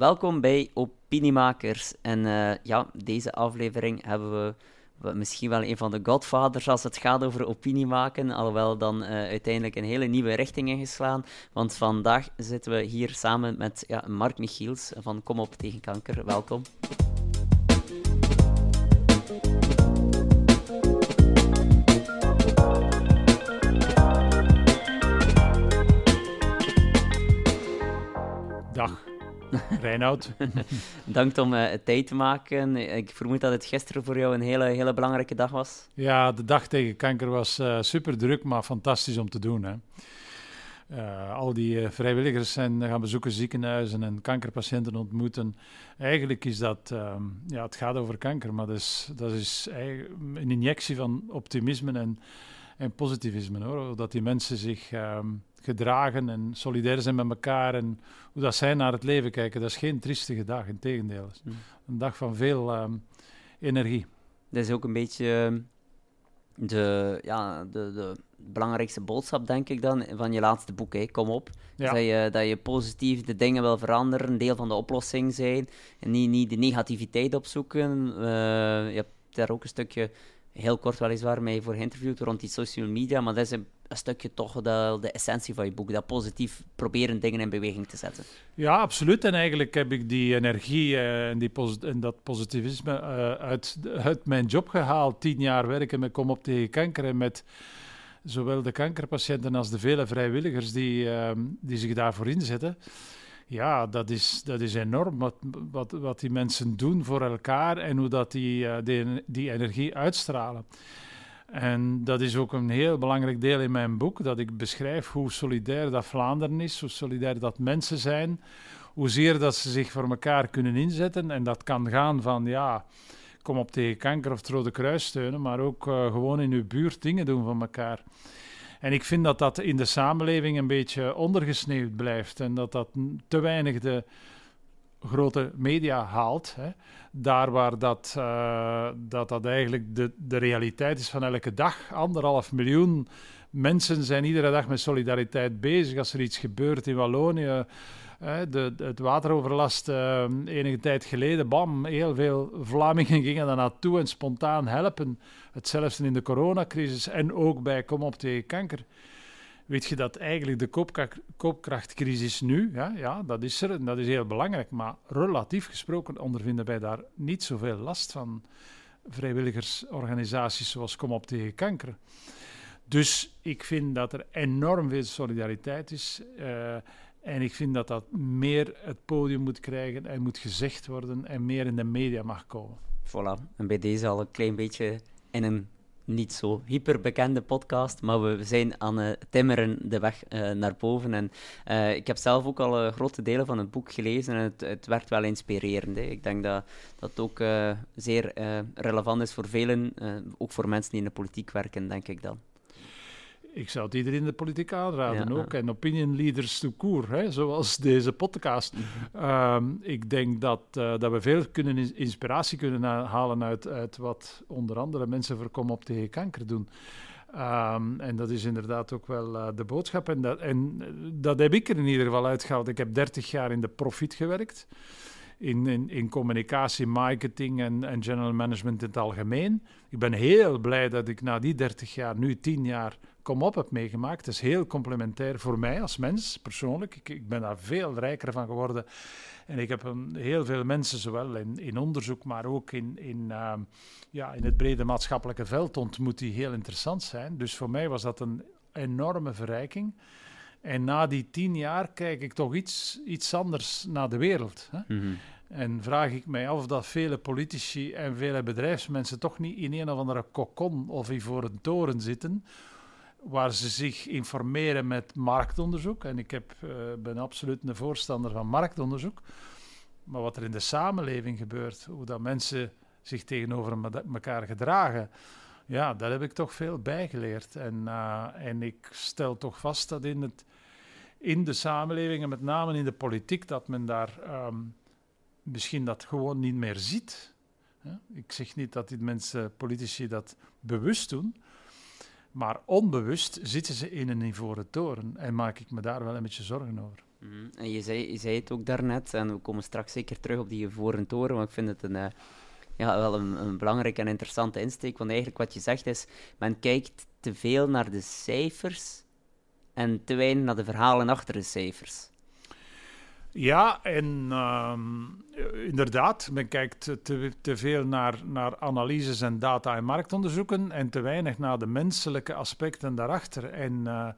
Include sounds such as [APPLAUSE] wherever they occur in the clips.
welkom bij Opiniemakers. En uh, ja, deze aflevering hebben we misschien wel een van de godfathers als het gaat over opinie maken, alhoewel dan uh, uiteindelijk een hele nieuwe richting ingeslaan. Want vandaag zitten we hier samen met ja, Mark Michiels van Kom op tegen kanker. Welkom. Dag. Reinoud. [LAUGHS] Dank om uh, tijd te maken. Ik vermoed dat het gisteren voor jou een hele, hele belangrijke dag was. Ja, de dag tegen kanker was uh, super druk, maar fantastisch om te doen. Hè. Uh, al die vrijwilligers zijn gaan bezoeken ziekenhuizen en kankerpatiënten ontmoeten. Eigenlijk is dat, ehm, ja, het gaat over kanker, maar dat is, dat is een injectie van optimisme en, en positivisme. Hoor. Dat die mensen zich ehm, gedragen en solidair zijn met elkaar en hoe dat zij naar het leven kijken. Dat is geen triestige dag, in tegendeel. Mm. Een dag van veel ehm, energie. Dat is ook een beetje ehm, de, ja, de, de belangrijkste boodschap, denk ik dan, van je laatste boek. Hè. Kom op. Dat, je, dat je positief de dingen wil veranderen, een deel van de oplossing zijn. En niet, niet de negativiteit opzoeken. Uh, je hebt daar ook een stukje heel kort weliswaar mij voor geïnterviewd rond die social media, maar dat is een, stukje toch de, de, essentie van je boek, dat positief proberen dingen in beweging te zetten. Ja, absoluut. En eigenlijk heb ik die energie uh, en, die en dat positivisme uh, uit, uit mijn job gehaald. Tien jaar werken met Kom op tegen kanker en met zowel de kankerpatiënten als de vele vrijwilligers die, uh, die zich daarvoor inzetten. Ja, dat is, dat is enorm wat, wat, wat die mensen doen voor elkaar en hoe dat die, uh, die, die energie uitstralen. En dat is ook een heel belangrijk deel in mijn boek, dat ik beschrijf hoe solidair dat Vlaanderen is, hoe solidair dat mensen zijn, hoezeer dat ze zich voor elkaar kunnen inzetten. En dat kan gaan van, ja, kom op tegen kanker of het Rode Kruis steunen, maar ook uh, gewoon in uw buurt dingen doen van elkaar. En ik vind dat dat in de samenleving een beetje ondergesneeuwd blijft en dat dat te weinig de grote media haalt. Hè. Daar waar dat, uh, dat, dat eigenlijk de, de realiteit is van elke dag. Anderhalf miljoen mensen zijn iedere dag met solidariteit bezig. Als er iets gebeurt in Wallonië, de, het wateroverlast uh, enige tijd geleden, bam, heel veel Vlamingen gingen daar naartoe en spontaan helpen. Hetzelfde in de coronacrisis en ook bij Kom op tegen kanker. Weet je dat eigenlijk de koopkrachtcrisis nu, ja, ja, dat is er en dat is heel belangrijk, maar relatief gesproken ondervinden wij daar niet zoveel last van vrijwilligersorganisaties zoals Kom op tegen kanker. Dus ik vind dat er enorm veel solidariteit is. Uh, en ik vind dat dat meer het podium moet krijgen en moet gezegd worden en meer in de media mag komen. Voilà, en bij deze al een klein beetje in een niet zo hyperbekende podcast, maar we zijn aan het timmeren de weg uh, naar boven. En uh, ik heb zelf ook al uh, grote delen van het boek gelezen en het, het werd wel inspirerend. Ik denk dat dat ook zeer relevant is voor velen, ook voor mensen die in de politiek werken, denk ik dan ik zou het iedereen in de politiek aanraden ook. En opinion leaders to court, hè, zoals deze podcast. Mhm. Ehm, ik denk dat, uh, dat we veel kunnen inspiratie kunnen halen uit, uit wat onder andere mensen voor Kom op tegen kanker doen. Um, en dat is inderdaad ook wel uh, de boodschap. En dat, en eh, dat heb ik er in ieder geval uitgehaald. Ik heb 30 jaar in de profit gewerkt. In, in, in communicatie, marketing en, en general management in het algemeen. Ik ben heel blij dat ik na die 30 jaar, nu 10 jaar kom op heb meegemaakt. Het is heel complementair voor mij als mens, persoonlijk. Ik, ik ben daar veel rijker van geworden. En ik heb een, heel veel mensen, zowel in, in onderzoek, maar ook in, in, uh, ja, in het brede maatschappelijke veld ontmoet, die heel interessant zijn. Dus voor mij was dat een enorme verrijking. En na die tien jaar kijk ik toch iets, iets anders naar de wereld. Hè? Mm -hmm. En vraag ik mij af dat vele politici en vele bedrijfsmensen toch niet in een of andere kokon of voor een toren zitten, waar ze zich informeren met marktonderzoek. En ik heb, uh, ben absoluut een voorstander van marktonderzoek. Maar wat er in de samenleving gebeurt, hoe dat mensen zich tegenover elkaar gedragen, ja, daar heb ik toch veel bijgeleerd. En, uh, en ik stel toch vast dat in, het, in de samenleving en met name in de politiek, dat men daar um, misschien dat gewoon niet meer ziet. Ik zeg niet dat die mensen, politici, dat bewust doen. Maar onbewust zitten ze in een ivoren toren en maak ik me daar wel een beetje zorgen over. Mhm. En je zei, je zei het ook daarnet, en we komen straks zeker terug op die Gevoren Toren, want ik vind het een, uh, ja, wel een, een belangrijke en interessante insteek. Want eigenlijk wat je zegt is, men kijkt te veel naar de cijfers en te weinig naar de verhalen achter de cijfers. Ja, en ehm, inderdaad, men kijkt te, te, veel naar, naar analyses en data- en marktonderzoeken en te weinig naar de menselijke aspecten daarachter. En uh,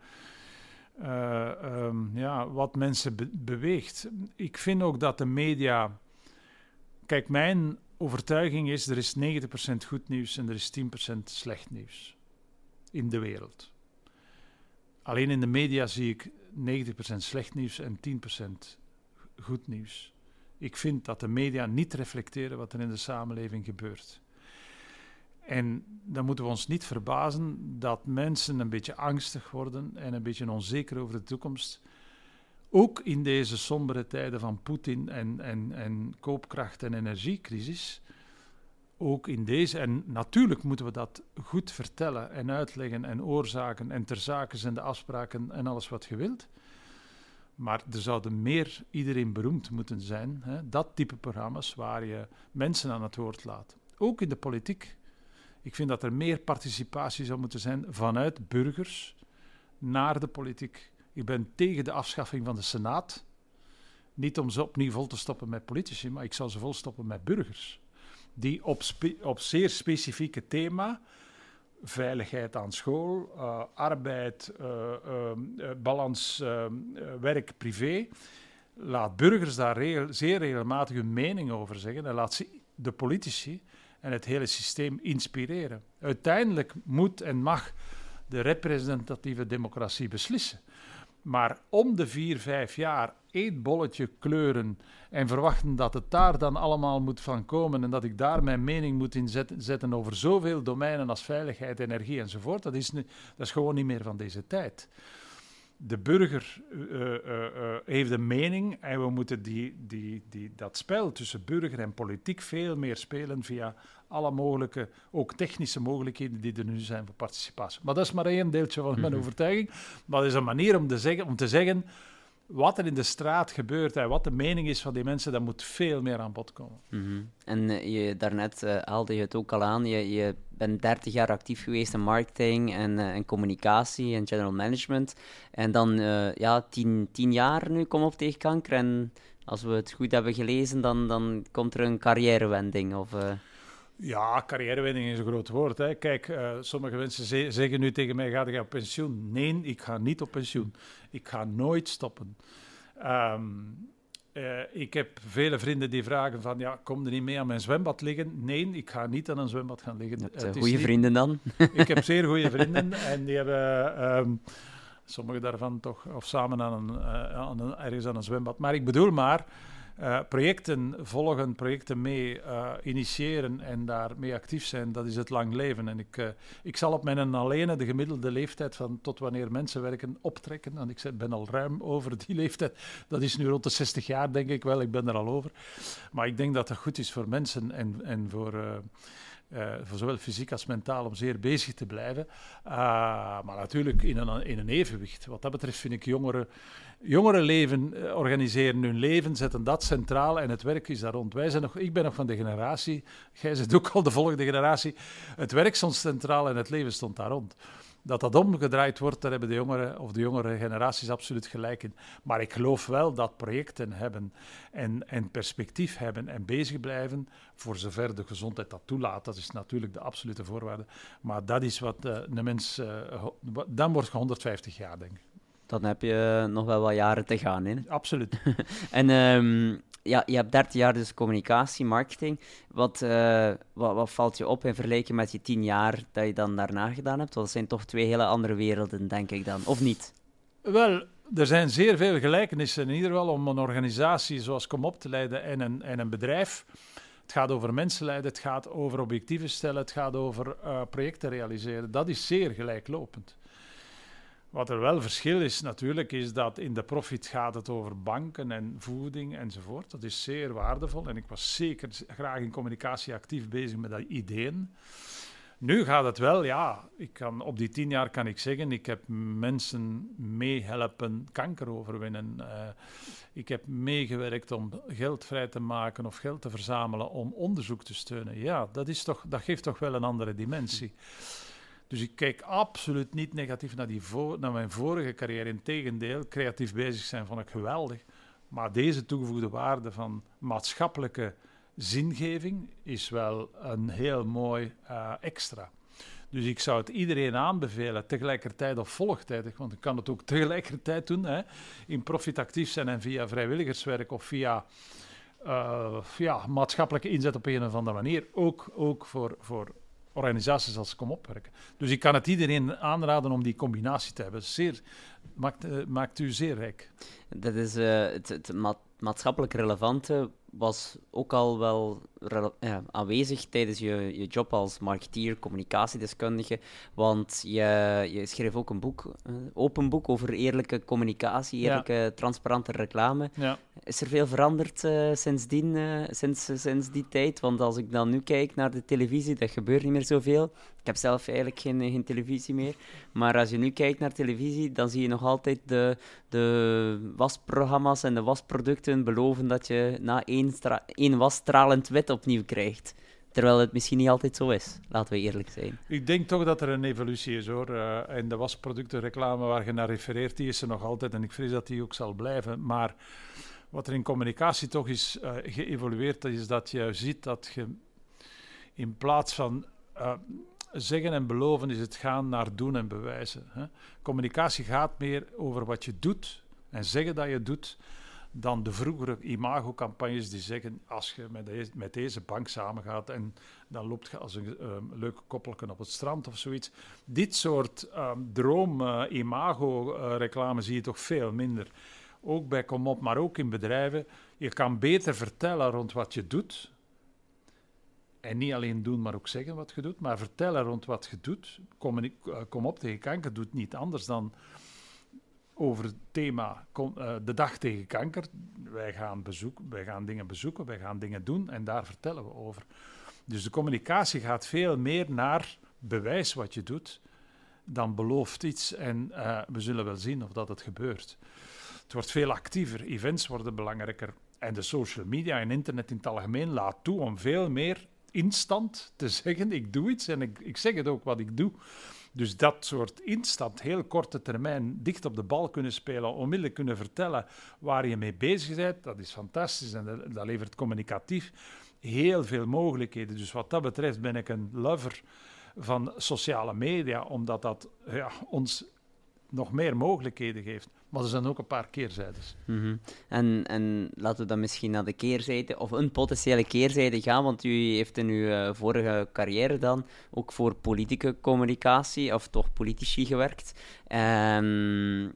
uh, um, ja, wat mensen beweegt. Ik vind ook dat de media. Kijk, mijn overtuiging is: er is 90% goed nieuws en er is 10% slecht nieuws in de wereld. Alleen in de media zie ik 90% slecht nieuws en 10% goed nieuws. Ik vind dat de media niet reflecteren wat er in de samenleving gebeurt. En dan moeten we ons niet verbazen dat mensen een beetje angstig worden en een beetje onzeker over de toekomst. Ook in deze sombere tijden van Poetin en, en, en koopkracht- en energiecrisis. Ook in deze, en natuurlijk moeten we dat goed vertellen en uitleggen en oorzaken en ter zake zijn de afspraken en alles wat je wilt. Maar er zouden meer iedereen beroemd moeten zijn. Hè? Dat type programma's waar je mensen aan het woord laat. Ook in de politiek. Ik vind dat er meer participatie zou moeten zijn vanuit burgers naar de politiek. Ik ben tegen de afschaffing van de Senaat. Niet om ze opnieuw vol te stoppen met politici, maar ik zou ze vol stoppen met burgers. Die op, op zeer specifieke thema veiligheid aan school, uh, arbeid, uh, uh, balans werk-privé. Laat burgers daar zeer regelmatig hun mening over zeggen en laat de politici en het hele systeem inspireren. Uiteindelijk moet en mag de representatieve democratie beslissen. Maar om de vier, vijf jaar één bolletje kleuren en verwachten dat het daar dan allemaal moet van komen en dat ik daar mijn mening moet in zetten over zoveel domeinen als veiligheid, energie enzovoort, dat is, dat is gewoon niet meer van deze tijd. De burger uh, uh, uh, heeft een mening en we moeten die, die, die, dat spel tussen burger en politiek veel meer spelen via alle mogelijke, ook technische mogelijkheden die er nu zijn voor participatie. Maar dat is maar één deeltje van mijn mhm. overtuiging. Maar dat is een manier om te zeggen, om te zeggen wat er in de straat gebeurt en wat de mening is van die mensen, dat moet veel meer aan bod komen. Mhm. En uh, je, daarnet uh, haalde je het ook al aan, je, je bent 30 jaar actief geweest in marketing en, uh, en communicatie en general management. En dan ja, tien, tien jaar nu kom op tegen kanker. En als we het goed hebben gelezen, dan, dan komt er een carrièrewending. Of, ja, carrièrewinning is een groot woord. Hè. Kijk, uh, sommige mensen zeggen nu tegen mij, ga je op pensioen? Nee, ik ga niet op pensioen. Ik ga nooit stoppen. Um, uh, ik heb vele vrienden die vragen van, ja, kom er niet mee aan mijn zwembad liggen? Nee, ik ga niet aan een zwembad gaan liggen. Uh, goede vrienden dan? [LAUGHS] ik heb [LAUGHS] zeer goede vrienden en die hebben... Um, sommige daarvan toch, of samen aan een, aan een, ergens aan een zwembad. Maar ik bedoel maar, uh, projecten volgen, projecten mee uh, initiëren en daarmee actief zijn, dat is het lang leven. En ik, uh, ik zal op mijn alleen de gemiddelde leeftijd van tot wanneer mensen werken optrekken. En ik ben al ruim over die [LAUGHS] leeftijd. Dat is nu rond de 60 jaar, denk ik wel. Ik ben er al over. Maar ik denk dat dat goed is voor mensen en, en voor uh, voor zowel fysiek als mentaal om zeer bezig te blijven. Uh, maar natuurlijk in een, in een evenwicht. Wat dat betreft vind ik jongeren, jongeren leven, uh, organiseren hun leven, zetten dat centraal en het werk is daar rond. Wij zijn nog, ik ben nog van de generatie, [LAUGHS] jij zit ook al de volgende generatie. Het werk stond centraal en het leven stond daar rond. Dat dat omgedraaid wordt, daar hebben de jongeren of de jongere generaties absoluut gelijk in. Maar ik geloof wel dat projecten hebben en, en perspectief hebben en bezig blijven, voor zover de gezondheid dat toelaat. Dat is natuurlijk de absolute voorwaarde. Maar dat is wat uh, een mens, uh, dan wordt je 150 jaar, denk ik. Dan heb je nog wel wat jaren te gaan. Hè? Absoluut. [LAUGHS] en um, ja, je hebt 13 jaar dus communicatie, marketing. Wat, uh, wat, wat, valt je op in vergelijking met die 10 jaar dat je dan daarna gedaan hebt? Want dat zijn toch twee hele andere werelden, denk ik dan, of niet? Wel, er zijn zeer veel gelijkenissen in ieder geval om een organisatie zoals Kom op te leiden en een, en een bedrijf. Het gaat over mensen leiden, het gaat over objectieven stellen, het gaat over uh, projecten realiseren. Dat is zeer gelijklopend. Wat er wel verschil is natuurlijk, is dat in de profit gaat het over banken en voeding enzovoort. Dat is zeer waardevol en ik was zeker graag in communicatie actief bezig met dat ideeën. Nu gaat het wel, ja. Ik kan, op die tien jaar kan ik zeggen, ik heb mensen meehelpen kanker overwinnen. Uh, ik heb meegewerkt om geld vrij te maken of geld te verzamelen om onderzoek te steunen. Ja, dat, is toch, dat geeft toch wel een andere dimensie. Dus ik kijk absoluut niet negatief naar, die naar mijn vorige carrière. Integendeel, creatief bezig zijn vond ik geweldig. Maar deze toegevoegde waarde van maatschappelijke zingeving is wel een heel mooi uh, extra. Dus ik zou het iedereen aanbevelen, tegelijkertijd of volgtijdig, want ik kan het ook [LAUGHS] tegelijkertijd doen, hè, in profitactief zijn en via vrijwilligerswerk of via ja, maatschappelijke inzet op een of andere manier, ook, ook voor, voor organisaties als Kom Opwerken. Dus ik kan het iedereen aanraden om die combinatie te hebben. Zeer, maakt, uh, maakt u zeer rijk. Dat is uh, het, het maatschappelijk relevante was ook al wel ja, aanwezig tijdens je, je job als marketeer, communicatiedeskundige. Want je, je schreef ook een boek, een open boek over eerlijke communicatie, eerlijke, transparante reclame. Ja. Is er veel veranderd uh, sindsdien, uh, sinds, sinds die tijd? Want als ik dan nu kijk naar de televisie, dat gebeurt niet meer zoveel. Ik heb zelf eigenlijk geen, geen televisie meer. Maar als je nu kijkt naar televisie, dan zie je nog altijd de, de wasprogramma's en de wasproducten beloven dat je na één, één was stralend wit opnieuw krijgt. Terwijl het misschien niet altijd zo is, laten we eerlijk zijn. Ik denk toch dat er een evolutie is hoor. En de wasproductenreclame waar je naar refereert, die is er nog altijd. En ik vrees dat die ook zal blijven. Maar wat er in communicatie toch is uh, geëvolueerd, is dat je ziet dat je in plaats van uh, zeggen en beloven, is het gaan naar doen en bewijzen. Hè. Communicatie gaat meer over wat je doet en zeggen dat je doet dan de vroegere imago-campagnes die zeggen als je met deze, bank samengaat en dan loopt je als een um, leuke koppelken op het strand of zoiets. Dit soort um, droom-imago-reclame zie je toch veel minder. Ook bij Comop, maar ook in bedrijven. Je kan beter vertellen rond wat je doet. En niet alleen doen, maar ook zeggen wat je doet. Maar vertellen rond wat je doet. Uh, kom op tegen kanker doet niet anders dan over het thema uh, de dag tegen kanker. Wij gaan, bezoek, wij gaan dingen bezoeken, wij gaan dingen doen en daar vertellen we over. Dus de communicatie gaat veel meer naar bewijs wat je doet dan belooft iets en uh, we zullen wel zien of dat het gebeurt. Het wordt veel actiever, events worden belangrijker en de social media en internet in het algemeen laat toe om veel meer instant te [LAUGHS] zeggen ik doe iets en ik, ik zeg het ook wat ik doe. Dus dat soort instant, heel korte termijn, dicht op de bal kunnen spelen, onmiddellijk kunnen vertellen waar je mee bezig bent, dat is fantastisch en dat, dat levert communicatief heel veel mogelijkheden. Dus wat dat betreft ben ik een lover van sociale media, omdat dat ja, ons nog meer mogelijkheden geeft. Maar er zijn ook een paar keerzijdes. Mm en, en laten we dan misschien naar de keerzijde, of een potentiële keerzijde gaan, want u heeft in uw uh, vorige carrière dan ook voor politieke communicatie, of toch politici gewerkt. Um,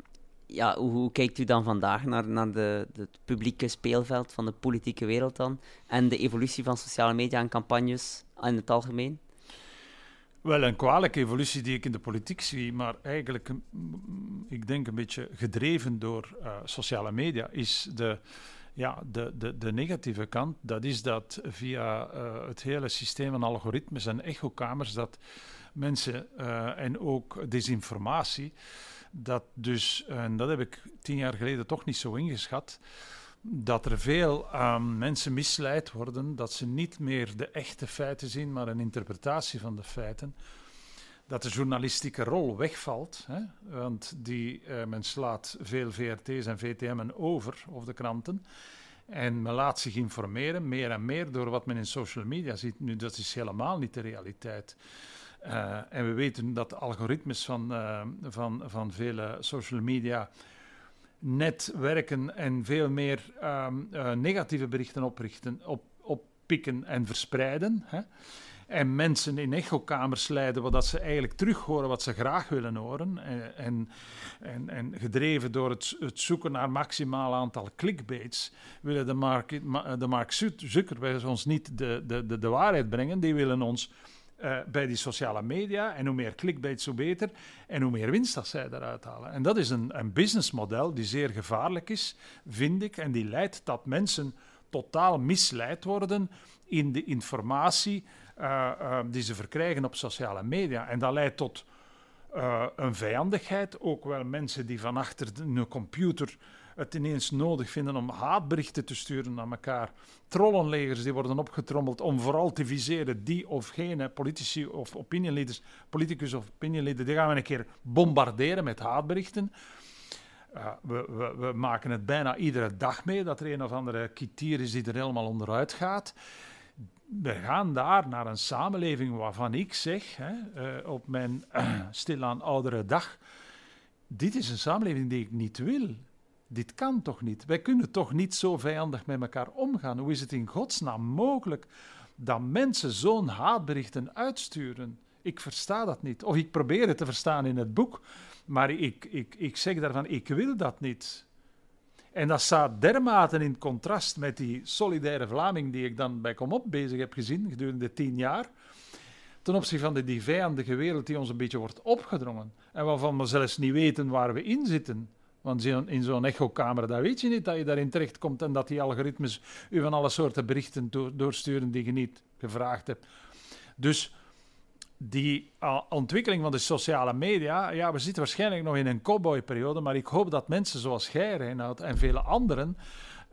ja, hoe, kijkt u dan vandaag naar, naar de, het publieke speelveld van de politieke wereld dan? En de evolutie van sociale media en campagnes in het algemeen? Wel, een kwalijke evolutie die ik in de politiek zie, maar eigenlijk, mm, ik denk een beetje gedreven door uh, sociale media, is de, ja, de, de, de negatieve kant. Dat is dat via uh, het hele systeem van algoritmes en echokamers, dat mensen uh, en ook desinformatie, dat dus, en dat heb ik tien jaar geleden toch niet zo ingeschat, dat er veel um, mensen misleid worden, dat ze niet meer de echte feiten zien, maar een interpretatie van de feiten. Dat de journalistieke rol wegvalt, hè, want die, uh, men slaat veel VRT's en VTM'en over, of de kranten. En men laat zich informeren, meer en meer, door wat men in social media ziet. Nu, dat is helemaal niet de realiteit. Uh, en we weten dat de algoritmes van, uh, van, van vele social media net werken en veel meer um, uh, negatieve berichten oprichten, op, oppikken en verspreiden. Hè? En mensen in echokamers leiden, wat ze eigenlijk terug horen wat ze graag willen horen. En, en, en, en gedreven door het, het, zoeken naar maximaal aantal clickbaits, willen de Mark, de Mark ons niet de, de, de waarheid brengen. Die willen ons uh, bij die sociale media. En hoe meer clickbaits, hoe beter. En hoe meer winst dat zij eruit halen. En dat is een, een businessmodel die zeer gevaarlijk is, vind ik. En die leidt dat mensen totaal misleid worden in de informatie die ze verkrijgen op sociale media. En dat leidt tot een vijandigheid. Ook wel mensen die van achter een computer het ineens nodig vinden om haatberichten te sturen naar elkaar. Trollenlegers die worden opgetrommeld om vooral te viseren die of gene politici of opinieleiders, politicus of opinieleader, die gaan we een keer bombarderen met haatberichten. Uh, we, we, we, maken het bijna iedere dag mee dat er een of andere kitier is die er helemaal onderuit gaat. We gaan daar naar een samenleving waarvan ik zeg, hè, uh, op mijn [CLEARS THROAT] stilaan oudere dag, dit is een samenleving die ik niet wil. Dit kan toch niet? Wij kunnen toch niet zo vijandig met elkaar omgaan? Hoe is het in godsnaam mogelijk dat mensen zo'n haatberichten uitsturen? Ik versta dat niet. Of ik probeer het te verstaan in het boek, maar ik, ik, ik zeg daarvan, ik wil dat niet. En dat staat dermate in contrast met die solidaire Vlaming die ik dan bij Komop bezig heb gezien gedurende tien jaar, ten opzichte van de, die vijandige wereld die ons een beetje wordt opgedrongen en waarvan we zelfs niet weten waar we in zitten. Want in zo'n echokamer, dat weet je niet dat je daarin terechtkomt en dat die algoritmes u van alle soorten berichten doorsturen die je niet gevraagd hebt. Dus die ontwikkeling van de sociale media, ja, we zitten waarschijnlijk nog in een cowboyperiode, maar ik hoop dat mensen zoals jij, Reinhard, en vele anderen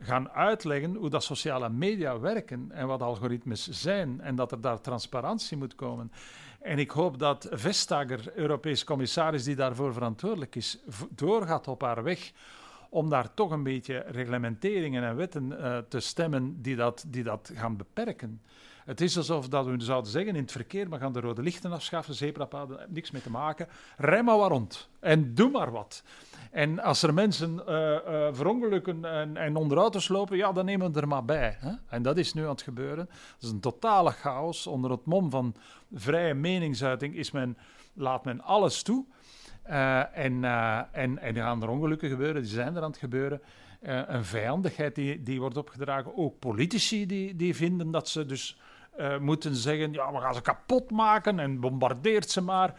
gaan uitleggen hoe dat sociale media werken en wat algoritmes zijn en dat er daar transparantie moet komen. En ik hoop dat Vestager, Europees commissaris die daarvoor verantwoordelijk is, doorgaat op haar weg om daar toch een beetje reglementeringen en wetten uh, te stemmen die dat, die dat gaan beperken. Het is alsof dat we zouden zeggen in het verkeer, we gaan de rode lichten afschaffen, zebrapaden, niks mee te maken. Rij maar rond en doe maar wat. En als er mensen uh, uh, verongelukken en, en, onder auto's lopen, ja, dan nemen we er maar bij. Hè? En dat is nu aan het gebeuren. Dat is een totale chaos. Onder het mom van vrije meningsuiting is men, laat men alles toe. Uh, en, en, en gaan er ongelukken gebeuren, die zijn er aan het gebeuren. een vijandigheid die, die wordt opgedragen. Ook politici die, die vinden dat ze dus moeten zeggen: ja, we gaan ze kapot maken en bombardeert ze maar.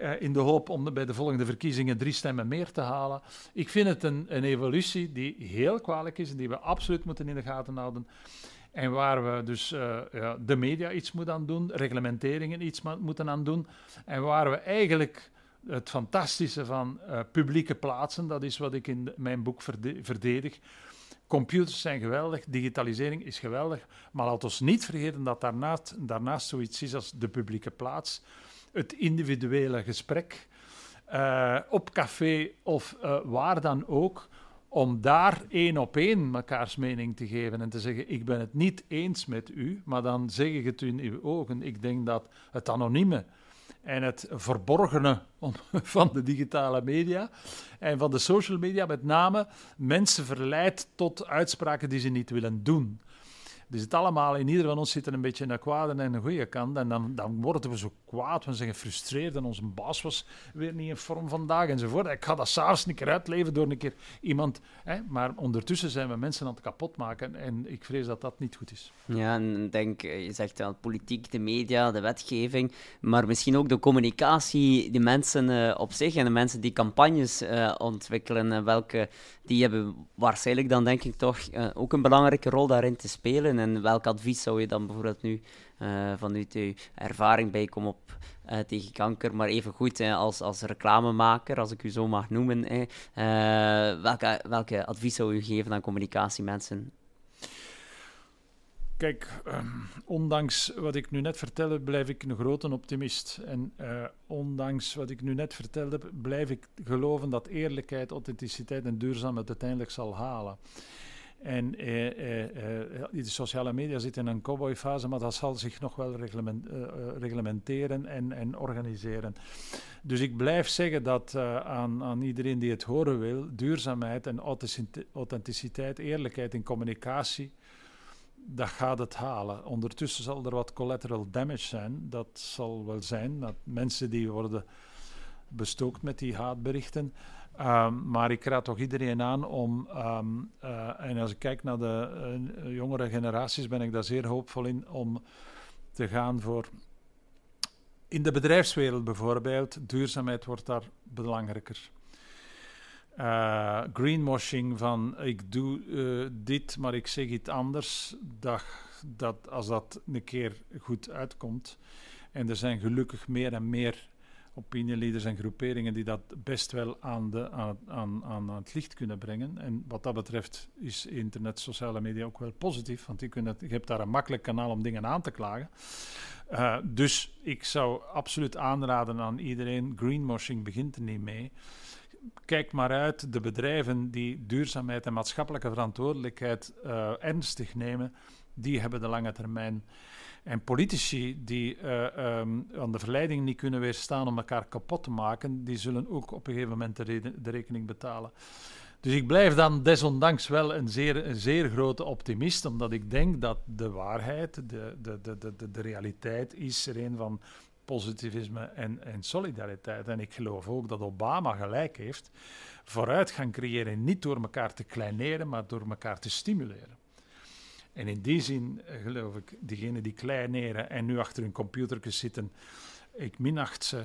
Eh, in de hoop om bij de volgende verkiezingen drie stemmen meer te halen. Ik vind het een, een evolutie die heel kwalijk is en die we absoluut moeten in de gaten houden. En waar we dus uh, ja, de media iets moeten aan doen, reglementeringen iets moeten aan doen. En waar we eigenlijk het fantastische van uh, publieke plaatsen, dat is wat ik in mijn boek verdedig. Computers zijn geweldig, digitalisering is geweldig, maar laat ons niet vergeten dat daarnaast, daarnaast zoiets is als de publieke plaats het individuele gesprek uh, op café of uh, waar dan ook, om daar één op één mekaars mening te geven en te zeggen: Ik ben het niet eens met u, maar dan zeg ik het in uw ogen. Ik denk dat het anonieme en het verborgene [LAUGHS] van de digitale media en van de social media met name mensen verleidt tot uitspraken die ze niet willen doen. Dus het allemaal, in ieder van ons zit er een beetje een kwade en een goede kant. En dan, dan worden we zo kwaad, we zijn gefrustreerd en onze baas was weer niet in vorm vandaag enzovoort. Ik ga dat s'avonds een keer uitleven door een keer iemand... Hè, maar ondertussen zijn we mensen aan het kapot maken en ik vrees dat dat niet goed is. Ja, en denk, eh, je zegt wel politiek, de media, de wetgeving, maar misschien ook de communicatie, die mensen uh, op zich en de mensen die campagnes uh, ontwikkelen, welke, die hebben waarschijnlijk dan denk ik toch ook een belangrijke rol daarin te spelen. En welk advies zou je dan bijvoorbeeld nu uh, vanuit uw ervaring bij Kom op uh, tegen kanker, maar even goed als, als reclamemaker, als ik u zo mag noemen. Uh, welke, welke advies zou u geven aan communicatiemensen? Kijk, um, ondanks wat ik nu net vertelde, blijf ik een grote optimist. En ondanks wat ik nu net vertelde, blijf ik geloven dat eerlijkheid, authenticiteit en duurzaamheid uiteindelijk zal halen. En eh, eh, eh, de sociale media zitten in een cowboyfase, maar dat zal zich nog wel reglement, reglementeren en, en, organiseren. Dus ik blijf zeggen dat aan, aan, iedereen die het horen wil, duurzaamheid en authenticiteit, eerlijkheid in communicatie, dat gaat het halen. Ondertussen zal er wat collateral damage zijn. Dat zal wel zijn, dat mensen die worden bestookt met die haatberichten. Um, maar ik raad toch iedereen aan om, um, uh, en als ik kijk naar de uh, jongere generaties, ben ik daar zeer hoopvol in om te gaan voor. In de bedrijfswereld bijvoorbeeld, duurzaamheid wordt daar belangrijker. Uh, greenwashing van ik doe dit, maar ik zeg iets anders. Dat, dat, als dat een keer goed uitkomt. En er zijn gelukkig meer en meer opinieleaders en groeperingen die dat best wel aan, de, aan, aan, aan het licht kunnen brengen. En wat dat betreft is internet, sociale media ook wel positief, want je, kunt je hebt daar een makkelijk kanaal om dingen aan te klagen. Uh, dus ik zou absoluut aanraden aan iedereen, greenwashing begint er niet mee. Kijk maar uit, de bedrijven die duurzaamheid en maatschappelijke verantwoordelijkheid uh, ernstig nemen, die hebben de lange termijn en politici die uh, um, aan de verleiding niet kunnen weerstaan om elkaar kapot te maken, die zullen ook op een gegeven moment de, rekening betalen. Dus ik blijf dan desondanks wel een zeer, een zeer grote optimist, omdat ik denk dat de waarheid, de, de, de, de, de realiteit is er een van positivisme en, en solidariteit. En ik geloof ook dat Obama gelijk heeft. Vooruitgang creëren niet door elkaar te kleineren, maar door elkaar te stimuleren. En in die zin eh, geloof ik, diegenen die kleineren en nu achter hun computer zitten, ik minacht ze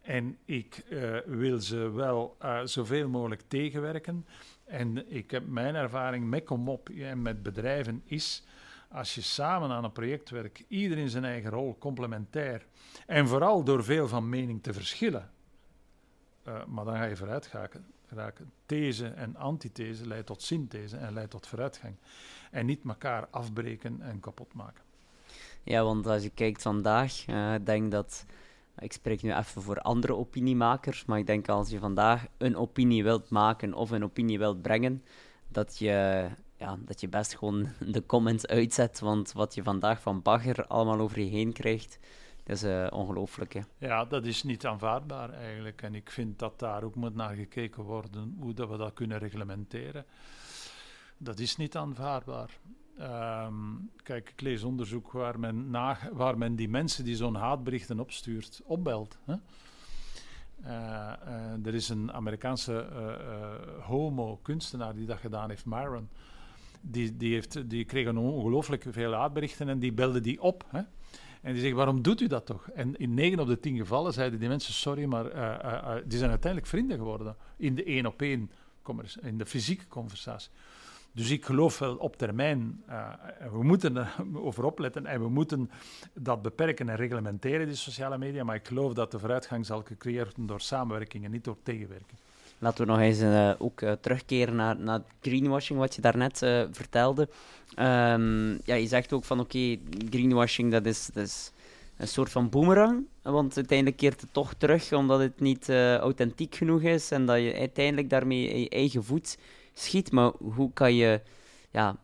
en ik uh, wil ze wel uh, zoveel mogelijk tegenwerken. En ik heb mijn ervaring met Comop en met bedrijven is, als je samen aan een project werkt, ieder in zijn eigen rol, complementair, en vooral door veel van mening te verschillen, maar dan ga je vooruit geraken. These en antithese leidt tot synthese en leidt tot vooruitgang en niet elkaar afbreken en kapot maken. Ja, want als je kijkt vandaag, uh, denk dat, ik spreek nu even voor andere opiniemakers, maar ik denk als je vandaag een opinie wilt maken of een opinie wilt brengen, dat je, ja, dat je best gewoon [LAUGHS] de comments uitzet, want wat je vandaag van bagger allemaal over je heen krijgt, dat is uh, ongelooflijk. Ja, dat is niet aanvaardbaar eigenlijk. En ik vind dat daar ook moet naar gekeken worden, hoe dat we dat kunnen reglementeren. Dat is niet aanvaardbaar. Um, kijk, ik lees onderzoek waar men, waar men die mensen die zo'n haatberichten opstuurt, opbelt. Hè? Uh, uh, er is een Amerikaanse homo-kunstenaar die dat gedaan heeft, Myron. Die, die, heeft, die kreeg ongelooflijk veel haatberichten en die belde die op. Hè? En die zegt, waarom doet u dat toch? En in 9 op de 10 gevallen zeiden die mensen, sorry, maar die zijn uiteindelijk vrienden geworden. In de één op één, in de fysieke conversatie. Dus ik geloof wel op termijn, we moeten er [LAUGHS] over opletten en we moeten dat beperken en reglementeren, die sociale media. Maar ik geloof dat de vooruitgang zal gecreëerd worden door samenwerking en niet door tegenwerking. Laten we nog eens uh, ook uh, terugkeren naar, naar greenwashing, wat je daarnet vertelde. Um, ja, je zegt ook van oké, greenwashing dat is, dat is een soort van boomerang. Want uiteindelijk keert het toch terug omdat het niet authentiek genoeg is en dat je uiteindelijk daarmee je eigen voet schiet. Maar hoe kan je... Ja,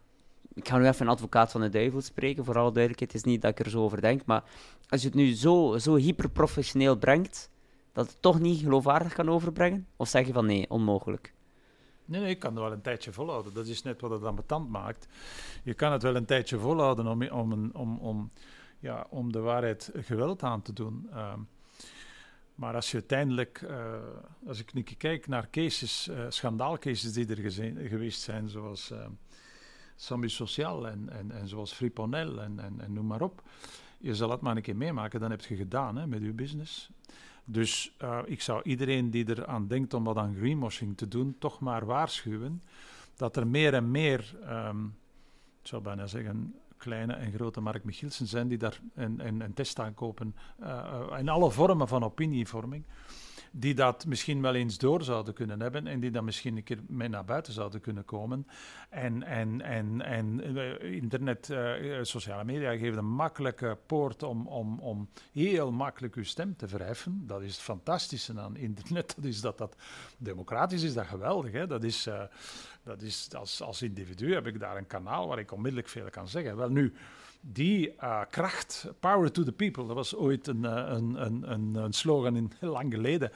ik ga nu even een advocaat van de duivel spreken, voor alle duidelijkheid. Het is niet dat ik er zo over denk, maar als je het nu zo, zo hyperprofessioneel brengt, dat het toch niet geloofwaardig kan overbrengen? Of zeg je van nee, onmogelijk? Nee, nee, ik kan het wel een tijdje volhouden. Dat is net wat het dan betand maakt. Je kan het wel een tijdje volhouden om, om, om, om, ja, om de waarheid geweld aan te doen. Uh, maar als je uiteindelijk, uh, als ik nu kijk naar cases, uh, schandaalcases die er geweest zijn, zoals uh, Sambi Social en, en, en zoals Friponel en, en, en noem maar op, je zal het maar een keer meemaken, dan heb je gedaan hè, met je business. Dus ik zou iedereen die er aan denkt om wat aan greenwashing te doen, toch maar waarschuwen dat er meer en meer, um, ik zou bijna zeggen, kleine en grote Mark Michielsen zijn die daar een, test aankopen uh, in alle vormen van opinievorming, die dat misschien wel eens door zouden kunnen hebben en die dan misschien een keer mee naar buiten zouden kunnen komen. En, en, en, en uh, internet, uh, sociale media geven een makkelijke poort om, om, om heel makkelijk uw stem te verheffen. Dat is het fantastische aan internet. [LAUGHS] Dat is dat dat democratisch is, dat geweldig. Hè? Dat is dat is, als, als individu heb ik daar een kanaal waar ik onmiddellijk veel kan zeggen. Wel nu, die uh, kracht, power to the people, dat was ooit een, uh, een, een, een, slogan in, lang geleden.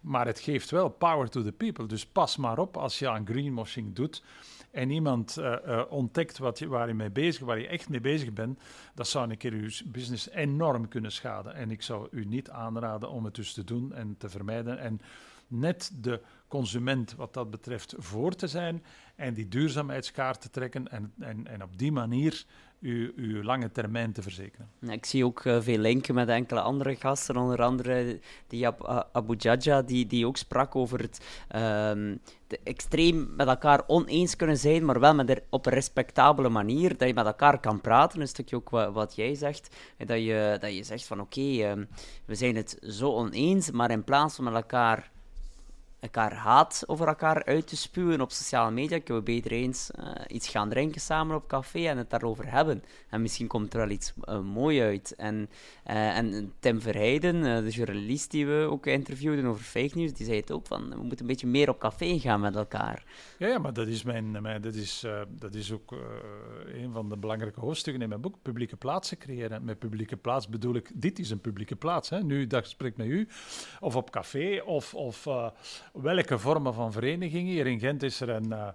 Maar het geeft wel power to the people. Dus pas maar op als je aan greenwashing doet en iemand uh, ontdekt wat je, waar je mee bezig, waar je echt mee bezig bent, dat zou een keer je business enorm kunnen schaden. En ik zou u niet aanraden om het dus te doen en te vermijden. En net de consument wat dat betreft voor te zijn en die duurzaamheidskaart te trekken en, en, en op die manier uw, uw lange termijn te verzekeren. Ik zie ook uh, veel linken met enkele andere gasten, onder andere die Ab Abu Jaja, die, die ook sprak over het uh, extreem met elkaar oneens kunnen zijn, maar wel met op een respectabele manier, dat je met elkaar kan praten, een stukje ook wat, jij zegt, dat je, dat je zegt van oké, uh, we zijn het zo oneens, maar in plaats van met elkaar elkaar haat over elkaar uit te spuwen op sociale media, kunnen we beter eens uh, iets gaan drinken samen op café en het daarover hebben. En misschien komt er wel iets uh, mooi uit. En, uh, en Tim Verheijden, de journalist die we ook interviewden over fake news, die zei het ook van, we moeten een beetje meer op café gaan met elkaar. Ja, ja maar dat is, mijn, mijn, dat is, dat is ook een van de belangrijke hoofdstukken in mijn boek, publieke plaatsen creëren. Met publieke plaats bedoel ik, dit is een publieke plaats. Hè? Nu, dat spreek met u, of op café, of... of welke vormen van verenigingen. Hier in Gent is er een, uh,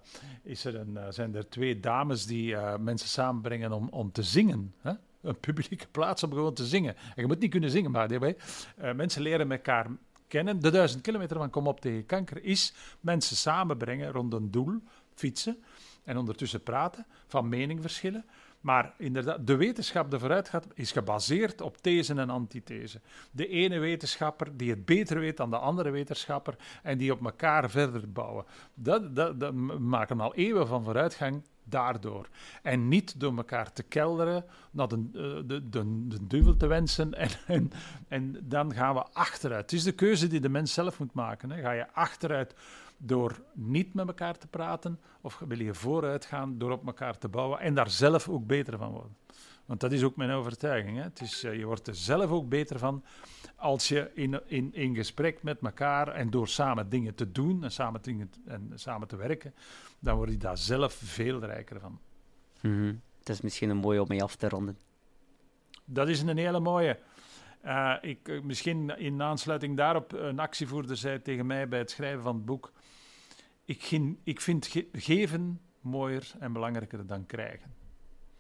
is er een, uh, zijn er twee dames die uh, mensen samenbrengen om, om te zingen. Hè? Een publieke plaats om gewoon te zingen. En je moet niet kunnen zingen, maar mensen leren elkaar kennen. De duizend kilometer van Kom op tegen kanker is mensen samenbrengen rond een doel, fietsen en ondertussen praten, van meningsverschillen. Maar inderdaad, de wetenschap die vooruit gaat, is gebaseerd op these en antithese. De ene wetenschapper die het beter weet dan de andere wetenschapper en die op elkaar verder bouwen. Dat, dat, dat maken al eeuwen van vooruitgang daardoor. En niet door elkaar te kelderen, naar de, eh, de, de, de duivel te wensen en, [LAUGHS] en, en dan gaan we achteruit. Het is de keuze die de mens zelf moet maken. Hè. Ga je achteruit door niet met elkaar te praten, of wil je vooruit gaan door op elkaar te bouwen en daar zelf ook beter van worden. Want dat is ook mijn overtuiging. Hè. Het is, uh, je wordt er zelf ook beter van als je in, in, in gesprek met elkaar en door samen dingen te doen en samen, dingen, en samen te werken, dan word je daar zelf veel rijker van. Mm -hmm. Dat is misschien een mooie om mee af te ronden. Dat is een hele mooie. Uh, ik, misschien in aansluiting daarop, een actievoerder zei tegen mij bij het schrijven van het boek: ik, ik vind ge geven mooier en belangrijker dan krijgen.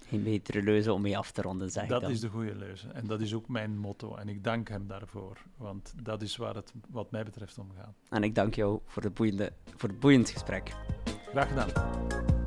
Geen betere leuze om mee af te ronden, zeg Dat is de goede leuze. En dat is ook mijn motto. En ik dank hem daarvoor. Want dat is waar het wat mij betreft om gaat. En ik dank jou voor, de boeiende, voor het boeiend gesprek. Graag gedaan.